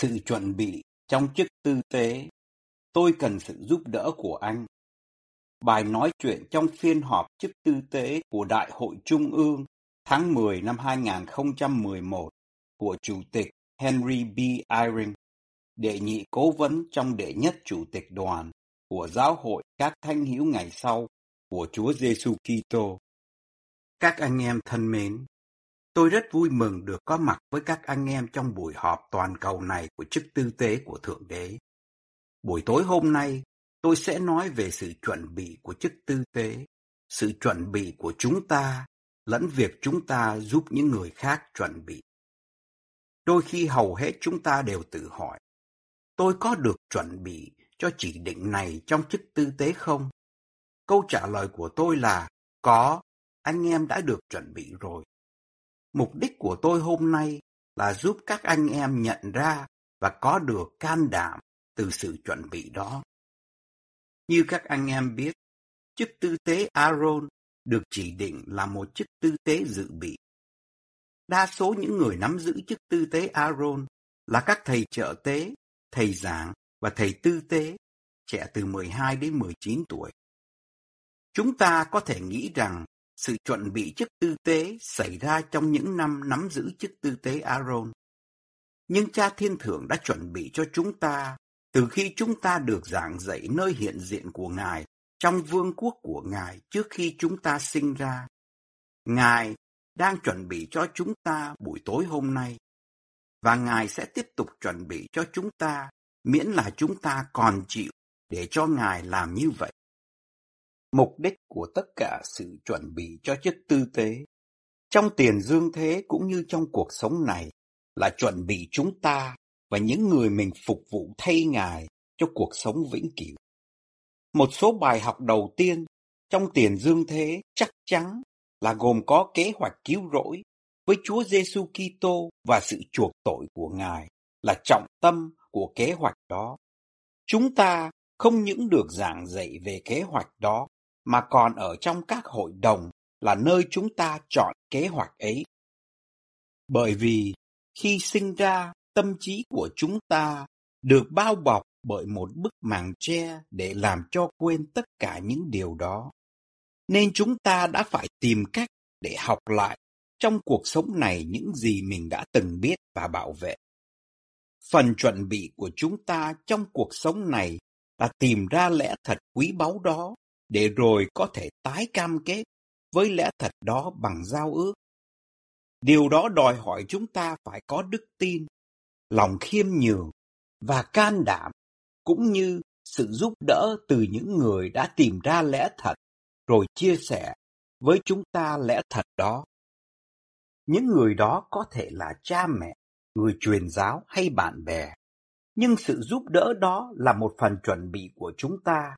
Sự chuẩn bị trong chức tư tế. Tôi cần sự giúp đỡ của anh. Bài nói chuyện trong phiên họp chức tư tế của Đại hội Trung ương tháng 10 năm 2011 của Chủ tịch Henry B. Eyring, đệ nhị cố vấn trong đệ nhất Chủ tịch đoàn của Giáo hội các thanh hiếu ngày sau của Chúa Giêsu Kitô. Các anh em thân mến, Tôi rất vui mừng được có mặt với các anh em trong buổi họp toàn cầu này của chức tư tế của Thượng Đế. Buổi tối hôm nay, tôi sẽ nói về sự chuẩn bị của chức tư tế, sự chuẩn bị của chúng ta, lẫn việc chúng ta giúp những người khác chuẩn bị. Đôi khi hầu hết chúng ta đều tự hỏi, tôi có được chuẩn bị cho chỉ định này trong chức tư tế không? Câu trả lời của tôi là có, anh em đã được chuẩn bị rồi. Mục đích của tôi hôm nay là giúp các anh em nhận ra và có được can đảm từ sự chuẩn bị đó. Như các anh em biết, chức tư tế Aaron được chỉ định là một chức tư tế dự bị. Đa số những người nắm giữ chức tư tế Aaron là các thầy trợ tế, thầy giảng và thầy tư tế, trẻ từ 12 đến 19 tuổi. Chúng ta có thể nghĩ rằng sự chuẩn bị chức tư tế xảy ra trong những năm nắm giữ chức tư tế Aaron. Nhưng cha thiên thượng đã chuẩn bị cho chúng ta từ khi chúng ta được giảng dạy nơi hiện diện của Ngài trong vương quốc của Ngài trước khi chúng ta sinh ra. Ngài đang chuẩn bị cho chúng ta buổi tối hôm nay và Ngài sẽ tiếp tục chuẩn bị cho chúng ta, miễn là chúng ta còn chịu để cho Ngài làm như vậy. Mục đích của tất cả sự chuẩn bị cho chức tư tế, trong tiền dương thế cũng như trong cuộc sống này, là chuẩn bị chúng ta và những người mình phục vụ thay Ngài cho cuộc sống vĩnh cửu. Một số bài học đầu tiên trong tiền dương thế chắc chắn là gồm có kế hoạch cứu rỗi với Chúa Giêsu Kitô và sự chuộc tội của Ngài là trọng tâm của kế hoạch đó. Chúng ta không những được giảng dạy về kế hoạch đó mà còn ở trong các hội đồng là nơi chúng ta chọn kế hoạch ấy. Bởi vì khi sinh ra, tâm trí của chúng ta được bao bọc bởi một bức màn tre để làm cho quên tất cả những điều đó. Nên chúng ta đã phải tìm cách để học lại trong cuộc sống này những gì mình đã từng biết và bảo vệ. Phần chuẩn bị của chúng ta trong cuộc sống này là tìm ra lẽ thật quý báu đó để rồi có thể tái cam kết với lẽ thật đó bằng giao ước. Điều đó đòi hỏi chúng ta phải có đức tin, lòng khiêm nhường và can đảm, cũng như sự giúp đỡ từ những người đã tìm ra lẽ thật rồi chia sẻ với chúng ta lẽ thật đó. Những người đó có thể là cha mẹ, người truyền giáo hay bạn bè, nhưng sự giúp đỡ đó là một phần chuẩn bị của chúng ta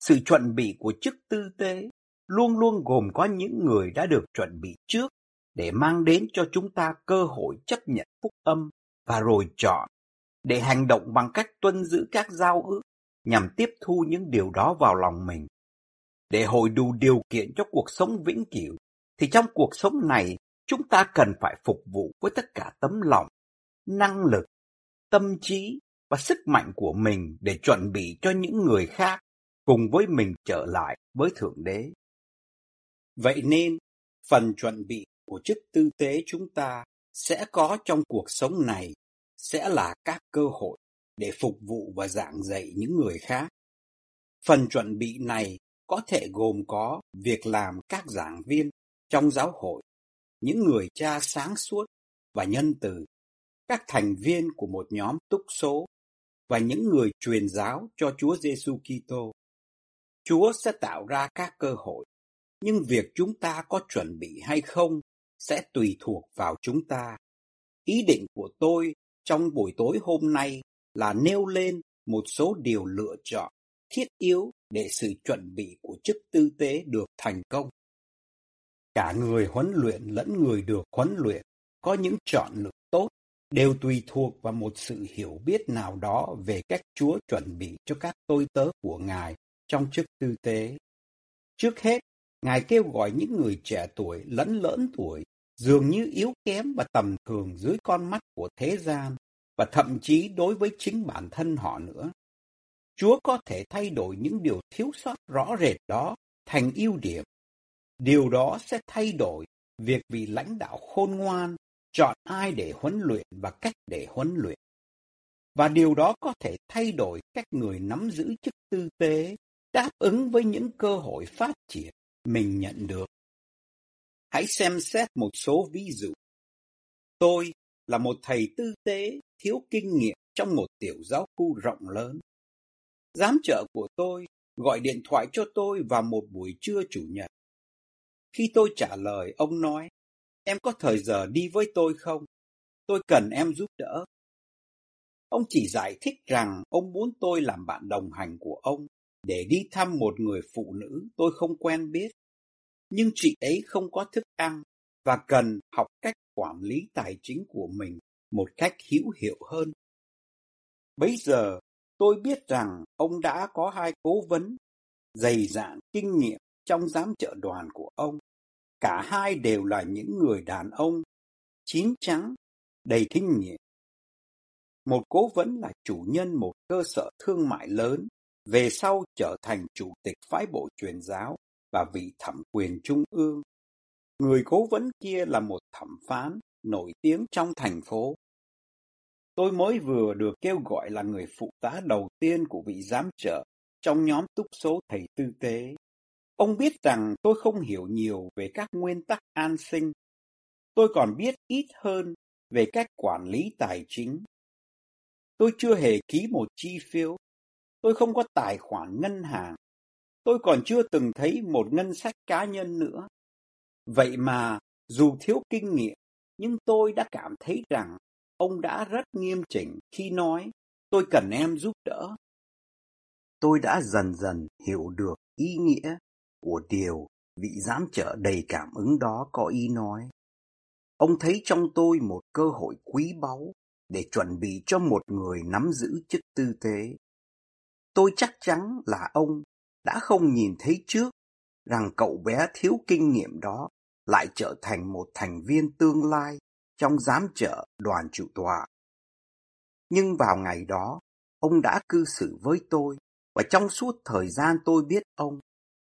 sự chuẩn bị của chức tư tế luôn luôn gồm có những người đã được chuẩn bị trước để mang đến cho chúng ta cơ hội chấp nhận phúc âm và rồi chọn để hành động bằng cách tuân giữ các giao ước nhằm tiếp thu những điều đó vào lòng mình. Để hội đủ điều kiện cho cuộc sống vĩnh cửu thì trong cuộc sống này chúng ta cần phải phục vụ với tất cả tấm lòng, năng lực, tâm trí và sức mạnh của mình để chuẩn bị cho những người khác cùng với mình trở lại với Thượng Đế. Vậy nên, phần chuẩn bị của chức tư tế chúng ta sẽ có trong cuộc sống này sẽ là các cơ hội để phục vụ và giảng dạy những người khác. Phần chuẩn bị này có thể gồm có việc làm các giảng viên trong giáo hội, những người cha sáng suốt và nhân từ, các thành viên của một nhóm túc số và những người truyền giáo cho Chúa Giêsu Kitô. Chúa sẽ tạo ra các cơ hội nhưng việc chúng ta có chuẩn bị hay không sẽ tùy thuộc vào chúng ta. Ý định của tôi trong buổi tối hôm nay là nêu lên một số điều lựa chọn thiết yếu để sự chuẩn bị của chức tư tế được thành công. Cả người huấn luyện lẫn người được huấn luyện có những chọn lựa tốt đều tùy thuộc vào một sự hiểu biết nào đó về cách Chúa chuẩn bị cho các tôi tớ của Ngài trong chức tư tế. Trước hết, Ngài kêu gọi những người trẻ tuổi lẫn lớn tuổi dường như yếu kém và tầm thường dưới con mắt của thế gian và thậm chí đối với chính bản thân họ nữa. Chúa có thể thay đổi những điều thiếu sót rõ rệt đó thành ưu điểm. Điều đó sẽ thay đổi việc vị lãnh đạo khôn ngoan chọn ai để huấn luyện và cách để huấn luyện. Và điều đó có thể thay đổi cách người nắm giữ chức tư tế đáp ứng với những cơ hội phát triển mình nhận được. Hãy xem xét một số ví dụ. Tôi là một thầy tư tế thiếu kinh nghiệm trong một tiểu giáo khu rộng lớn. Giám trợ của tôi gọi điện thoại cho tôi vào một buổi trưa chủ nhật. Khi tôi trả lời, ông nói, em có thời giờ đi với tôi không? Tôi cần em giúp đỡ. Ông chỉ giải thích rằng ông muốn tôi làm bạn đồng hành của ông để đi thăm một người phụ nữ tôi không quen biết. Nhưng chị ấy không có thức ăn và cần học cách quản lý tài chính của mình một cách hữu hiệu hơn. Bấy giờ, tôi biết rằng ông đã có hai cố vấn dày dạn kinh nghiệm trong giám trợ đoàn của ông. Cả hai đều là những người đàn ông chín chắn, đầy kinh nghiệm. Một cố vấn là chủ nhân một cơ sở thương mại lớn, về sau trở thành chủ tịch phái bộ truyền giáo và vị thẩm quyền trung ương. Người cố vấn kia là một thẩm phán nổi tiếng trong thành phố. Tôi mới vừa được kêu gọi là người phụ tá đầu tiên của vị giám trợ trong nhóm túc số thầy tư tế. Ông biết rằng tôi không hiểu nhiều về các nguyên tắc an sinh. Tôi còn biết ít hơn về cách quản lý tài chính. Tôi chưa hề ký một chi phiếu. Tôi không có tài khoản ngân hàng. Tôi còn chưa từng thấy một ngân sách cá nhân nữa. Vậy mà, dù thiếu kinh nghiệm, nhưng tôi đã cảm thấy rằng ông đã rất nghiêm chỉnh khi nói tôi cần em giúp đỡ. Tôi đã dần dần hiểu được ý nghĩa của điều vị giám trợ đầy cảm ứng đó có ý nói. Ông thấy trong tôi một cơ hội quý báu để chuẩn bị cho một người nắm giữ chức tư tế. Tôi chắc chắn là ông đã không nhìn thấy trước rằng cậu bé thiếu kinh nghiệm đó lại trở thành một thành viên tương lai trong giám trợ đoàn chủ tọa. Nhưng vào ngày đó, ông đã cư xử với tôi và trong suốt thời gian tôi biết ông,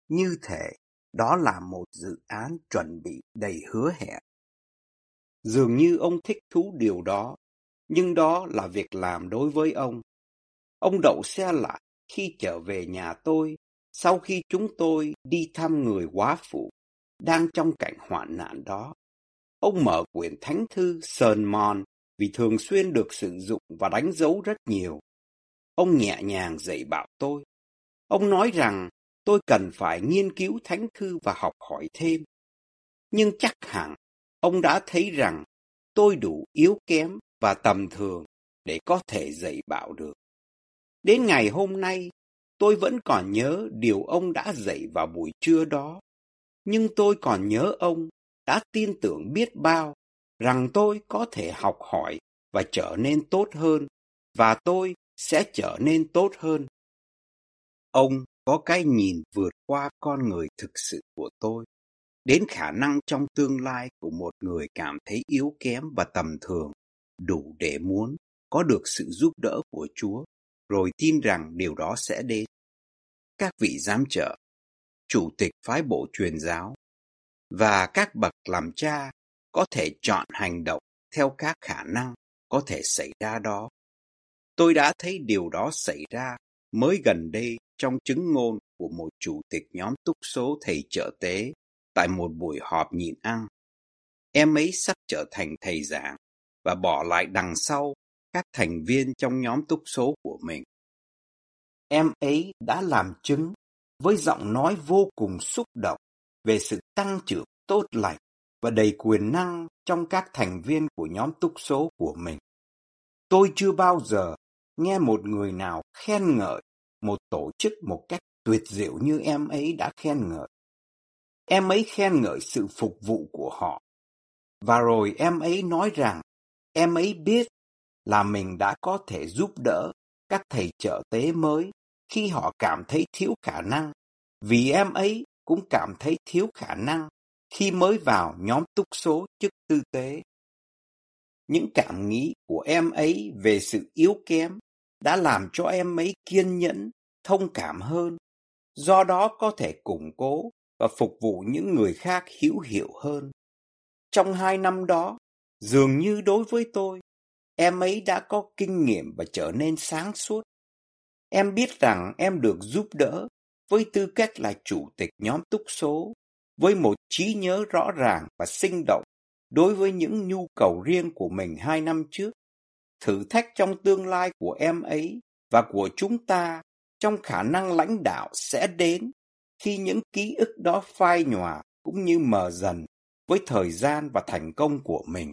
như thể đó là một dự án chuẩn bị đầy hứa hẹn. Dường như ông thích thú điều đó, nhưng đó là việc làm đối với ông. Ông đậu xe lại khi trở về nhà tôi, sau khi chúng tôi đi thăm người quá phụ đang trong cảnh hoạn nạn đó. Ông mở quyển thánh thư sờn mòn vì thường xuyên được sử dụng và đánh dấu rất nhiều. Ông nhẹ nhàng dạy bảo tôi. Ông nói rằng tôi cần phải nghiên cứu thánh thư và học hỏi thêm. Nhưng chắc hẳn ông đã thấy rằng tôi đủ yếu kém và tầm thường để có thể dạy bảo được. Đến ngày hôm nay, tôi vẫn còn nhớ điều ông đã dạy vào buổi trưa đó. Nhưng tôi còn nhớ ông đã tin tưởng biết bao rằng tôi có thể học hỏi và trở nên tốt hơn và tôi sẽ trở nên tốt hơn. Ông có cái nhìn vượt qua con người thực sự của tôi, đến khả năng trong tương lai của một người cảm thấy yếu kém và tầm thường, đủ để muốn có được sự giúp đỡ của Chúa, rồi tin rằng điều đó sẽ đến. Các vị giám trợ, chủ tịch phái bộ truyền giáo và các bậc làm cha có thể chọn hành động theo các khả năng có thể xảy ra đó. Tôi đã thấy điều đó xảy ra mới gần đây trong chứng ngôn của một chủ tịch nhóm túc số thầy trợ tế tại một buổi họp nhịn ăn. Em ấy sắp trở thành thầy giảng và bỏ lại đằng sau các thành viên trong nhóm túc số của mình. Em ấy đã làm chứng với giọng nói vô cùng xúc động về sự tăng trưởng tốt lành và đầy quyền năng trong các thành viên của nhóm túc số của mình. Tôi chưa bao giờ nghe một người nào khen ngợi một tổ chức một cách tuyệt diệu như em ấy đã khen ngợi. Em ấy khen ngợi sự phục vụ của họ. Và rồi em ấy nói rằng, em ấy biết là mình đã có thể giúp đỡ các thầy trợ tế mới khi họ cảm thấy thiếu khả năng, vì em ấy cũng cảm thấy thiếu khả năng khi mới vào nhóm túc số chức tư tế. Những cảm nghĩ của em ấy về sự yếu kém đã làm cho em ấy kiên nhẫn, thông cảm hơn, do đó có thể củng cố và phục vụ những người khác hữu hiệu hơn. Trong hai năm đó, dường như đối với tôi, em ấy đã có kinh nghiệm và trở nên sáng suốt. Em biết rằng em được giúp đỡ với tư cách là chủ tịch nhóm túc số, với một trí nhớ rõ ràng và sinh động đối với những nhu cầu riêng của mình hai năm trước. Thử thách trong tương lai của em ấy và của chúng ta trong khả năng lãnh đạo sẽ đến khi những ký ức đó phai nhòa cũng như mờ dần với thời gian và thành công của mình.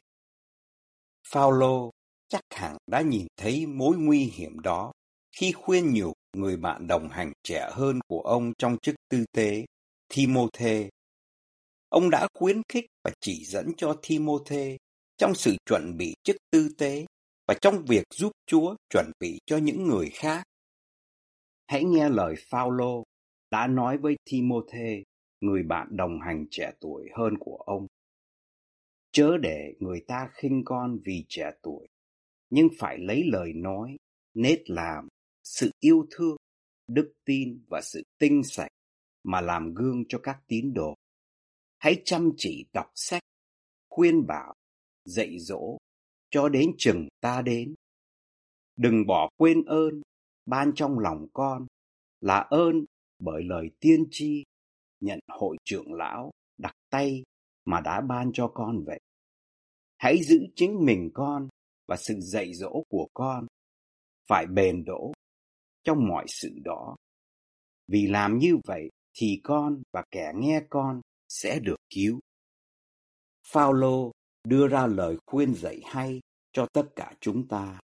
Paulo chắc hẳn đã nhìn thấy mối nguy hiểm đó khi khuyên nhủ người bạn đồng hành trẻ hơn của ông trong chức tư tế, Timothy. Ông đã khuyến khích và chỉ dẫn cho Timothy trong sự chuẩn bị chức tư tế và trong việc giúp Chúa chuẩn bị cho những người khác. Hãy nghe lời Phaolô đã nói với Timothy, người bạn đồng hành trẻ tuổi hơn của ông. Chớ để người ta khinh con vì trẻ tuổi, nhưng phải lấy lời nói, nết làm, sự yêu thương, đức tin và sự tinh sạch mà làm gương cho các tín đồ. Hãy chăm chỉ đọc sách, khuyên bảo, dạy dỗ cho đến chừng ta đến. Đừng bỏ quên ơn ban trong lòng con là ơn bởi lời tiên tri nhận hội trưởng lão đặt tay mà đã ban cho con vậy. Hãy giữ chính mình con và sự dạy dỗ của con phải bền đỗ trong mọi sự đó. Vì làm như vậy thì con và kẻ nghe con sẽ được cứu. Phaolô đưa ra lời khuyên dạy hay cho tất cả chúng ta.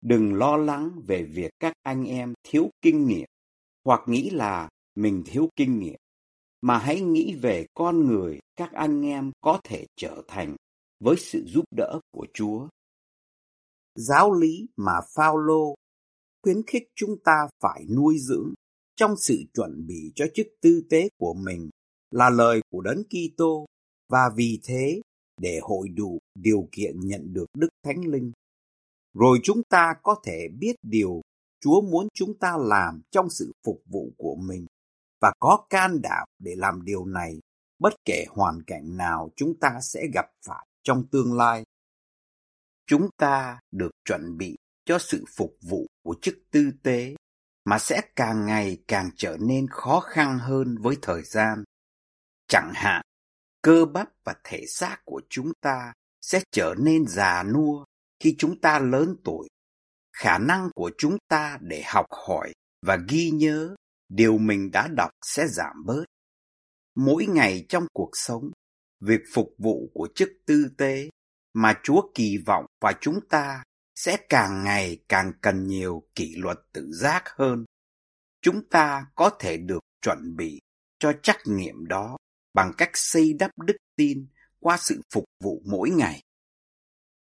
Đừng lo lắng về việc các anh em thiếu kinh nghiệm hoặc nghĩ là mình thiếu kinh nghiệm, mà hãy nghĩ về con người các anh em có thể trở thành với sự giúp đỡ của Chúa. Giáo lý mà Phaolô khuyến khích chúng ta phải nuôi dưỡng trong sự chuẩn bị cho chức tư tế của mình là lời của Đấng Kitô và vì thế, để hội đủ điều kiện nhận được Đức Thánh Linh. Rồi chúng ta có thể biết điều Chúa muốn chúng ta làm trong sự phục vụ của mình và có can đảm để làm điều này, bất kể hoàn cảnh nào chúng ta sẽ gặp phải trong tương lai. Chúng ta được chuẩn bị cho sự phục vụ của chức tư tế mà sẽ càng ngày càng trở nên khó khăn hơn với thời gian. Chẳng hạn, cơ bắp và thể xác của chúng ta sẽ trở nên già nua khi chúng ta lớn tuổi. Khả năng của chúng ta để học hỏi và ghi nhớ điều mình đã đọc sẽ giảm bớt. Mỗi ngày trong cuộc sống, việc phục vụ của chức tư tế mà Chúa kỳ vọng và chúng ta sẽ càng ngày càng cần nhiều kỷ luật tự giác hơn. Chúng ta có thể được chuẩn bị cho trách nhiệm đó bằng cách xây đắp đức tin qua sự phục vụ mỗi ngày.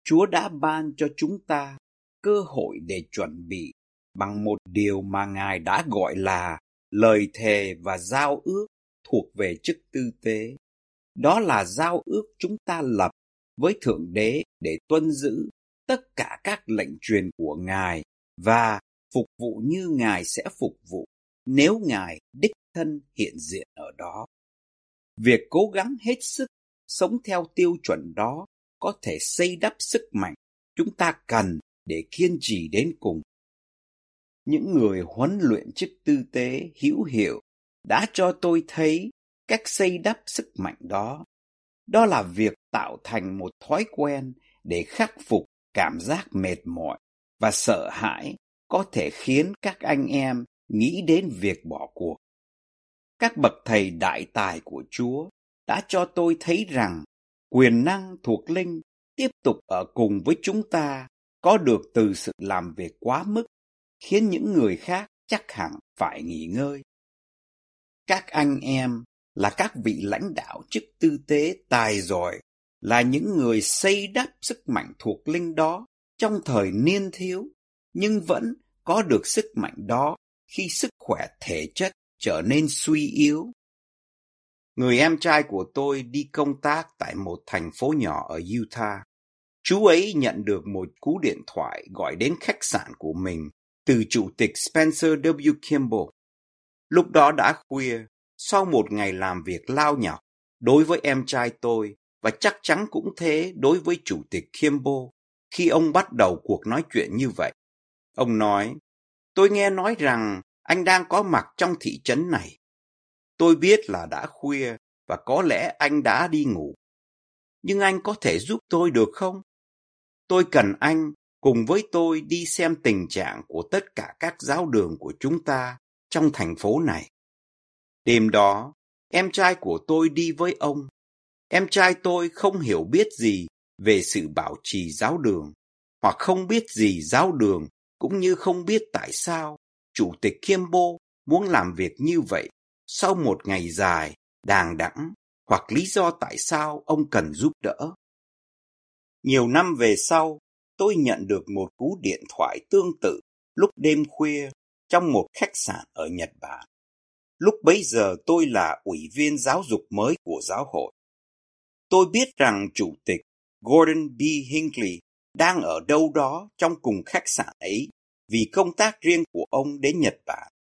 Chúa đã ban cho chúng ta cơ hội để chuẩn bị bằng một điều mà Ngài đã gọi là lời thề và giao ước thuộc về chức tư tế. Đó là giao ước chúng ta lập với Thượng Đế để tuân giữ tất cả các lệnh truyền của Ngài và phục vụ như Ngài sẽ phục vụ nếu Ngài đích thân hiện diện ở đó. Việc cố gắng hết sức sống theo tiêu chuẩn đó có thể xây đắp sức mạnh chúng ta cần để kiên trì đến cùng. Những người huấn luyện chức tư tế hữu hiệu đã cho tôi thấy cách xây đắp sức mạnh đó. Đó là việc tạo thành một thói quen để khắc phục cảm giác mệt mỏi và sợ hãi có thể khiến các anh em nghĩ đến việc bỏ cuộc. các bậc thầy đại tài của Chúa đã cho tôi thấy rằng quyền năng thuộc linh tiếp tục ở cùng với chúng ta có được từ sự làm việc quá mức, khiến những người khác chắc hẳn phải nghỉ ngơi. Các anh em là các vị lãnh đạo chức tư tế tài giỏi, là những người xây đắp sức mạnh thuộc linh đó trong thời niên thiếu, nhưng vẫn có được sức mạnh đó khi sức khỏe thể chất trở nên suy yếu. Người em trai của tôi đi công tác tại một thành phố nhỏ ở Utah. Chú ấy nhận được một cú điện thoại gọi đến khách sạn của mình từ chủ tịch Spencer W. Kimball. Lúc đó đã khuya, sau một ngày làm việc lao nhọc, đối với em trai tôi và chắc chắn cũng thế đối với chủ tịch Kimbo khi ông bắt đầu cuộc nói chuyện như vậy. Ông nói, tôi nghe nói rằng anh đang có mặt trong thị trấn này. Tôi biết là đã khuya và có lẽ anh đã đi ngủ. Nhưng anh có thể giúp tôi được không? Tôi cần anh cùng với tôi đi xem tình trạng của tất cả các giáo đường của chúng ta trong thành phố này. Đêm đó, em trai của tôi đi với ông. Em trai tôi không hiểu biết gì về sự bảo trì giáo đường, hoặc không biết gì giáo đường, cũng như không biết tại sao Chủ tịch Kiembo muốn làm việc như vậy sau một ngày dài, đàng đẵng, hoặc lý do tại sao ông cần giúp đỡ. Nhiều năm về sau, tôi nhận được một cú điện thoại tương tự lúc đêm khuya trong một khách sạn ở Nhật Bản. Lúc bấy giờ tôi là ủy viên giáo dục mới của giáo hội. Tôi biết rằng chủ tịch Gordon B. Hinckley đang ở đâu đó trong cùng khách sạn ấy vì công tác riêng của ông đến Nhật Bản.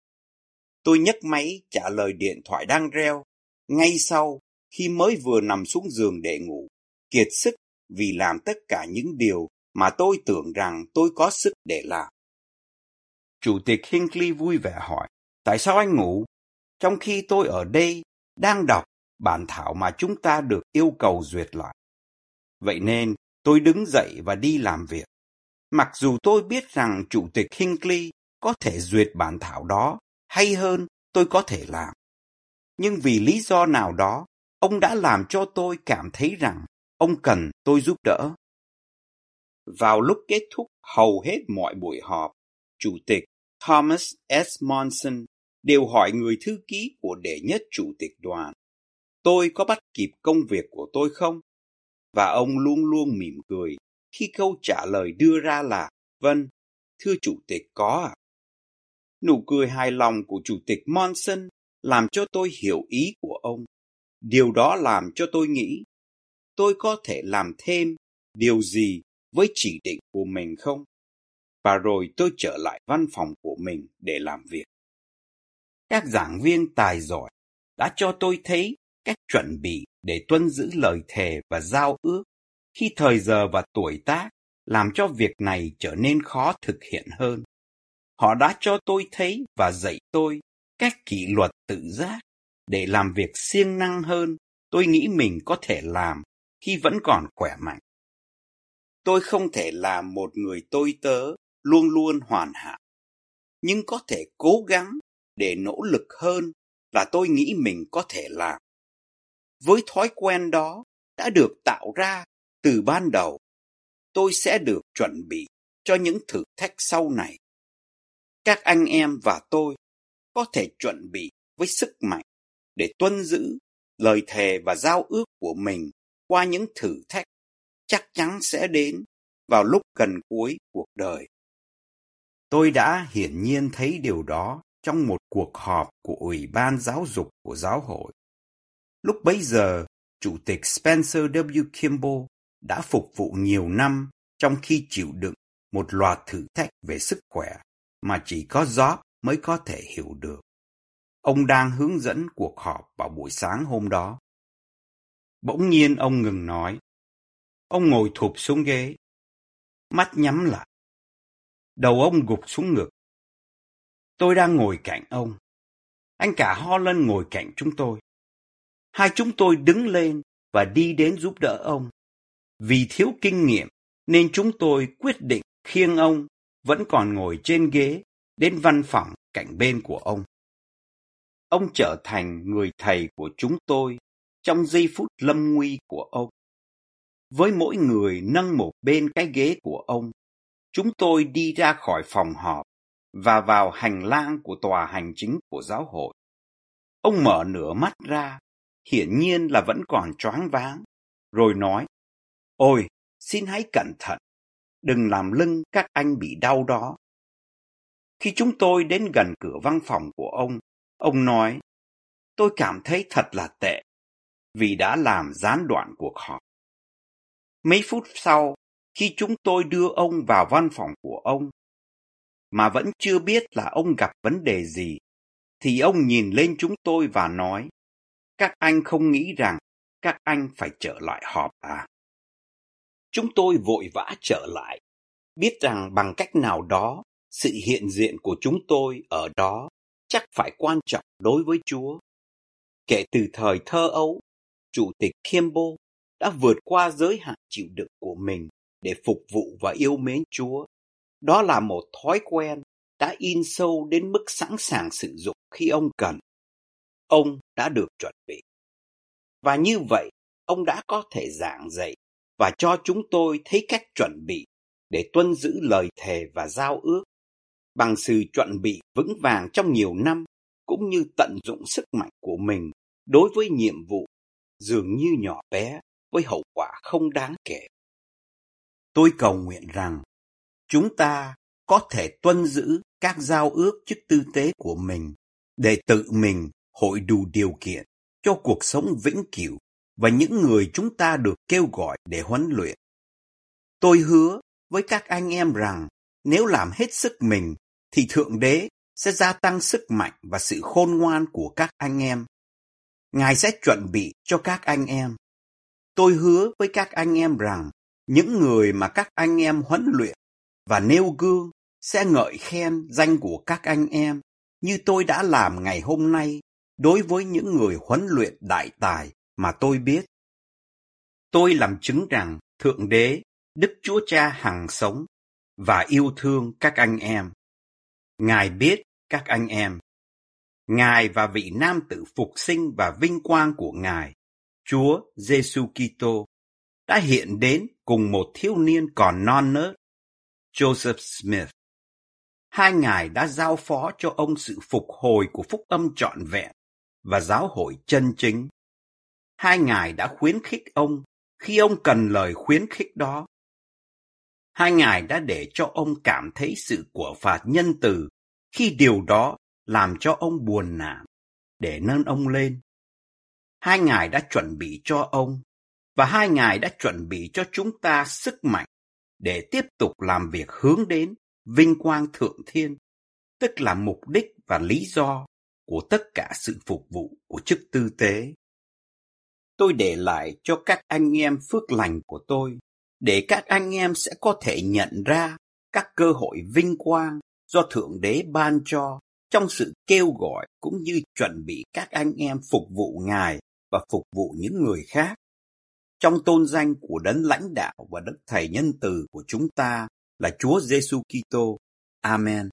Tôi nhấc máy trả lời điện thoại đang reo, ngay sau khi mới vừa nằm xuống giường để ngủ, kiệt sức vì làm tất cả những điều mà tôi tưởng rằng tôi có sức để làm. Chủ tịch Hinckley vui vẻ hỏi, tại sao anh ngủ? Trong khi tôi ở đây đang đọc bản thảo mà chúng ta được yêu cầu duyệt lại. Vậy nên tôi đứng dậy và đi làm việc. Mặc dù tôi biết rằng Chủ tịch Hinckley có thể duyệt bản thảo đó, hay hơn tôi có thể làm. Nhưng vì lý do nào đó, ông đã làm cho tôi cảm thấy rằng ông cần tôi giúp đỡ. Vào lúc kết thúc hầu hết mọi buổi họp, Chủ tịch Thomas S. Monson đều hỏi người thư ký của đệ nhất chủ tịch đoàn, tôi có bắt kịp công việc của tôi không? Và ông luôn luôn mỉm cười khi câu trả lời đưa ra là Vâng, thưa chủ tịch có ạ. Nụ cười hài lòng của chủ tịch Monson làm cho tôi hiểu ý của ông. Điều đó làm cho tôi nghĩ tôi có thể làm thêm điều gì với chỉ định của mình không? Và rồi tôi trở lại văn phòng của mình để làm việc. Các giảng viên tài giỏi đã cho tôi thấy cách chuẩn bị để tuân giữ lời thề và giao ước khi thời giờ và tuổi tác làm cho việc này trở nên khó thực hiện hơn. Họ đã cho tôi thấy và dạy tôi cách kỷ luật tự giác để làm việc siêng năng hơn tôi nghĩ mình có thể làm khi vẫn còn khỏe mạnh. Tôi không thể làm một người tôi tớ luôn luôn hoàn hảo, nhưng có thể cố gắng để nỗ lực hơn là tôi nghĩ mình có thể làm. Với thói quen đó đã được tạo ra từ ban đầu, tôi sẽ được chuẩn bị cho những thử thách sau này. Các anh em và tôi có thể chuẩn bị với sức mạnh để tuân giữ lời thề và giao ước của mình qua những thử thách chắc chắn sẽ đến vào lúc gần cuối cuộc đời. Tôi đã hiển nhiên thấy điều đó trong một cuộc họp của Ủy ban Giáo dục của giáo hội. Lúc bấy giờ, Chủ tịch Spencer W. Kimball đã phục vụ nhiều năm trong khi chịu đựng một loạt thử thách về sức khỏe mà chỉ có Job mới có thể hiểu được. Ông đang hướng dẫn cuộc họp vào buổi sáng hôm đó. Bỗng nhiên ông ngừng nói. Ông ngồi thụp xuống ghế, mắt nhắm lại. Đầu ông gục xuống ngực. Tôi đang ngồi cạnh ông. Anh cả Holland ngồi cạnh chúng tôi. Hai chúng tôi đứng lên và đi đến giúp đỡ ông. Vì thiếu kinh nghiệm nên chúng tôi quyết định khiêng ông vẫn còn ngồi trên ghế đến văn phòng cạnh bên của ông. ông trở thành người thầy của chúng tôi trong giây phút lâm nguy của ông. Với mỗi người nâng một bên cái ghế của ông, chúng tôi đi ra khỏi phòng họp và vào hành lang của tòa hành chính của giáo hội. Ông mở nửa mắt ra, hiển nhiên là vẫn còn choáng váng, rồi nói, Ôi, xin hãy cẩn thận, đừng làm lưng các anh bị đau đó. Khi chúng tôi đến gần cửa văn phòng của ông, ông nói, tôi cảm thấy thật là tệ, vì đã làm gián đoạn cuộc họp. Mấy phút sau, khi chúng tôi đưa ông vào văn phòng của ông, mà vẫn chưa biết là ông gặp vấn đề gì, thì ông nhìn lên chúng tôi và nói, các anh không nghĩ rằng các anh phải trở lại họp à? Chúng tôi vội vã trở lại, biết rằng bằng cách nào đó, sự hiện diện của chúng tôi ở đó chắc phải quan trọng đối với Chúa. Kể từ thời thơ ấu, Chủ tịch Kimball đã vượt qua giới hạn chịu đựng của mình để phục vụ và yêu mến Chúa. Đó là một thói quen đã in sâu đến mức sẵn sàng sử dụng khi ông cần. Ông đã được chuẩn bị. Và như vậy, ông đã có thể giảng dạy và cho chúng tôi thấy cách chuẩn bị để tuân giữ lời thề và giao ước bằng sự chuẩn bị vững vàng trong nhiều năm cũng như tận dụng sức mạnh của mình đối với nhiệm vụ dường như nhỏ bé với hậu quả không đáng kể. Tôi cầu nguyện rằng chúng ta có thể tuân giữ các giao ước chức tư tế của mình để tự mình hội đủ điều kiện cho cuộc sống vĩnh cửu và những người chúng ta được kêu gọi để huấn luyện. Tôi hứa với các anh em rằng nếu làm hết sức mình thì Thượng Đế sẽ gia tăng sức mạnh và sự khôn ngoan của các anh em. Ngài sẽ chuẩn bị cho các anh em. Tôi hứa với các anh em rằng những người mà các anh em huấn luyện và nêu gương sẽ ngợi khen danh của các anh em như tôi đã làm ngày hôm nay đối với những người huấn luyện đại tài mà tôi biết. Tôi làm chứng rằng Thượng Đế, Đức Chúa Cha hằng sống và yêu thương các anh em. Ngài biết các anh em. Ngài và vị nam tử phục sinh và vinh quang của Ngài, Chúa Giêsu Kitô, đã hiện đến cùng một thiếu niên còn non nớt, Joseph Smith. Hai ngài đã giao phó cho ông sự phục hồi của phúc âm trọn vẹn và giáo hội chân chính. Hai ngài đã khuyến khích ông khi ông cần lời khuyến khích đó. Hai ngài đã để cho ông cảm thấy sự của phạt nhân từ khi điều đó làm cho ông buồn nản để nâng ông lên. Hai ngài đã chuẩn bị cho ông và hai ngài đã chuẩn bị cho chúng ta sức mạnh để tiếp tục làm việc hướng đến vinh quang thượng thiên, tức là mục đích và lý do của tất cả sự phục vụ của chức tư tế. Tôi để lại cho các anh em phước lành của tôi, để các anh em sẽ có thể nhận ra các cơ hội vinh quang do Thượng Đế ban cho trong sự kêu gọi cũng như chuẩn bị các anh em phục vụ Ngài và phục vụ những người khác. Trong tôn danh của đấng lãnh đạo và đức thầy nhân từ của chúng ta là Chúa Giêsu Kitô. Amen.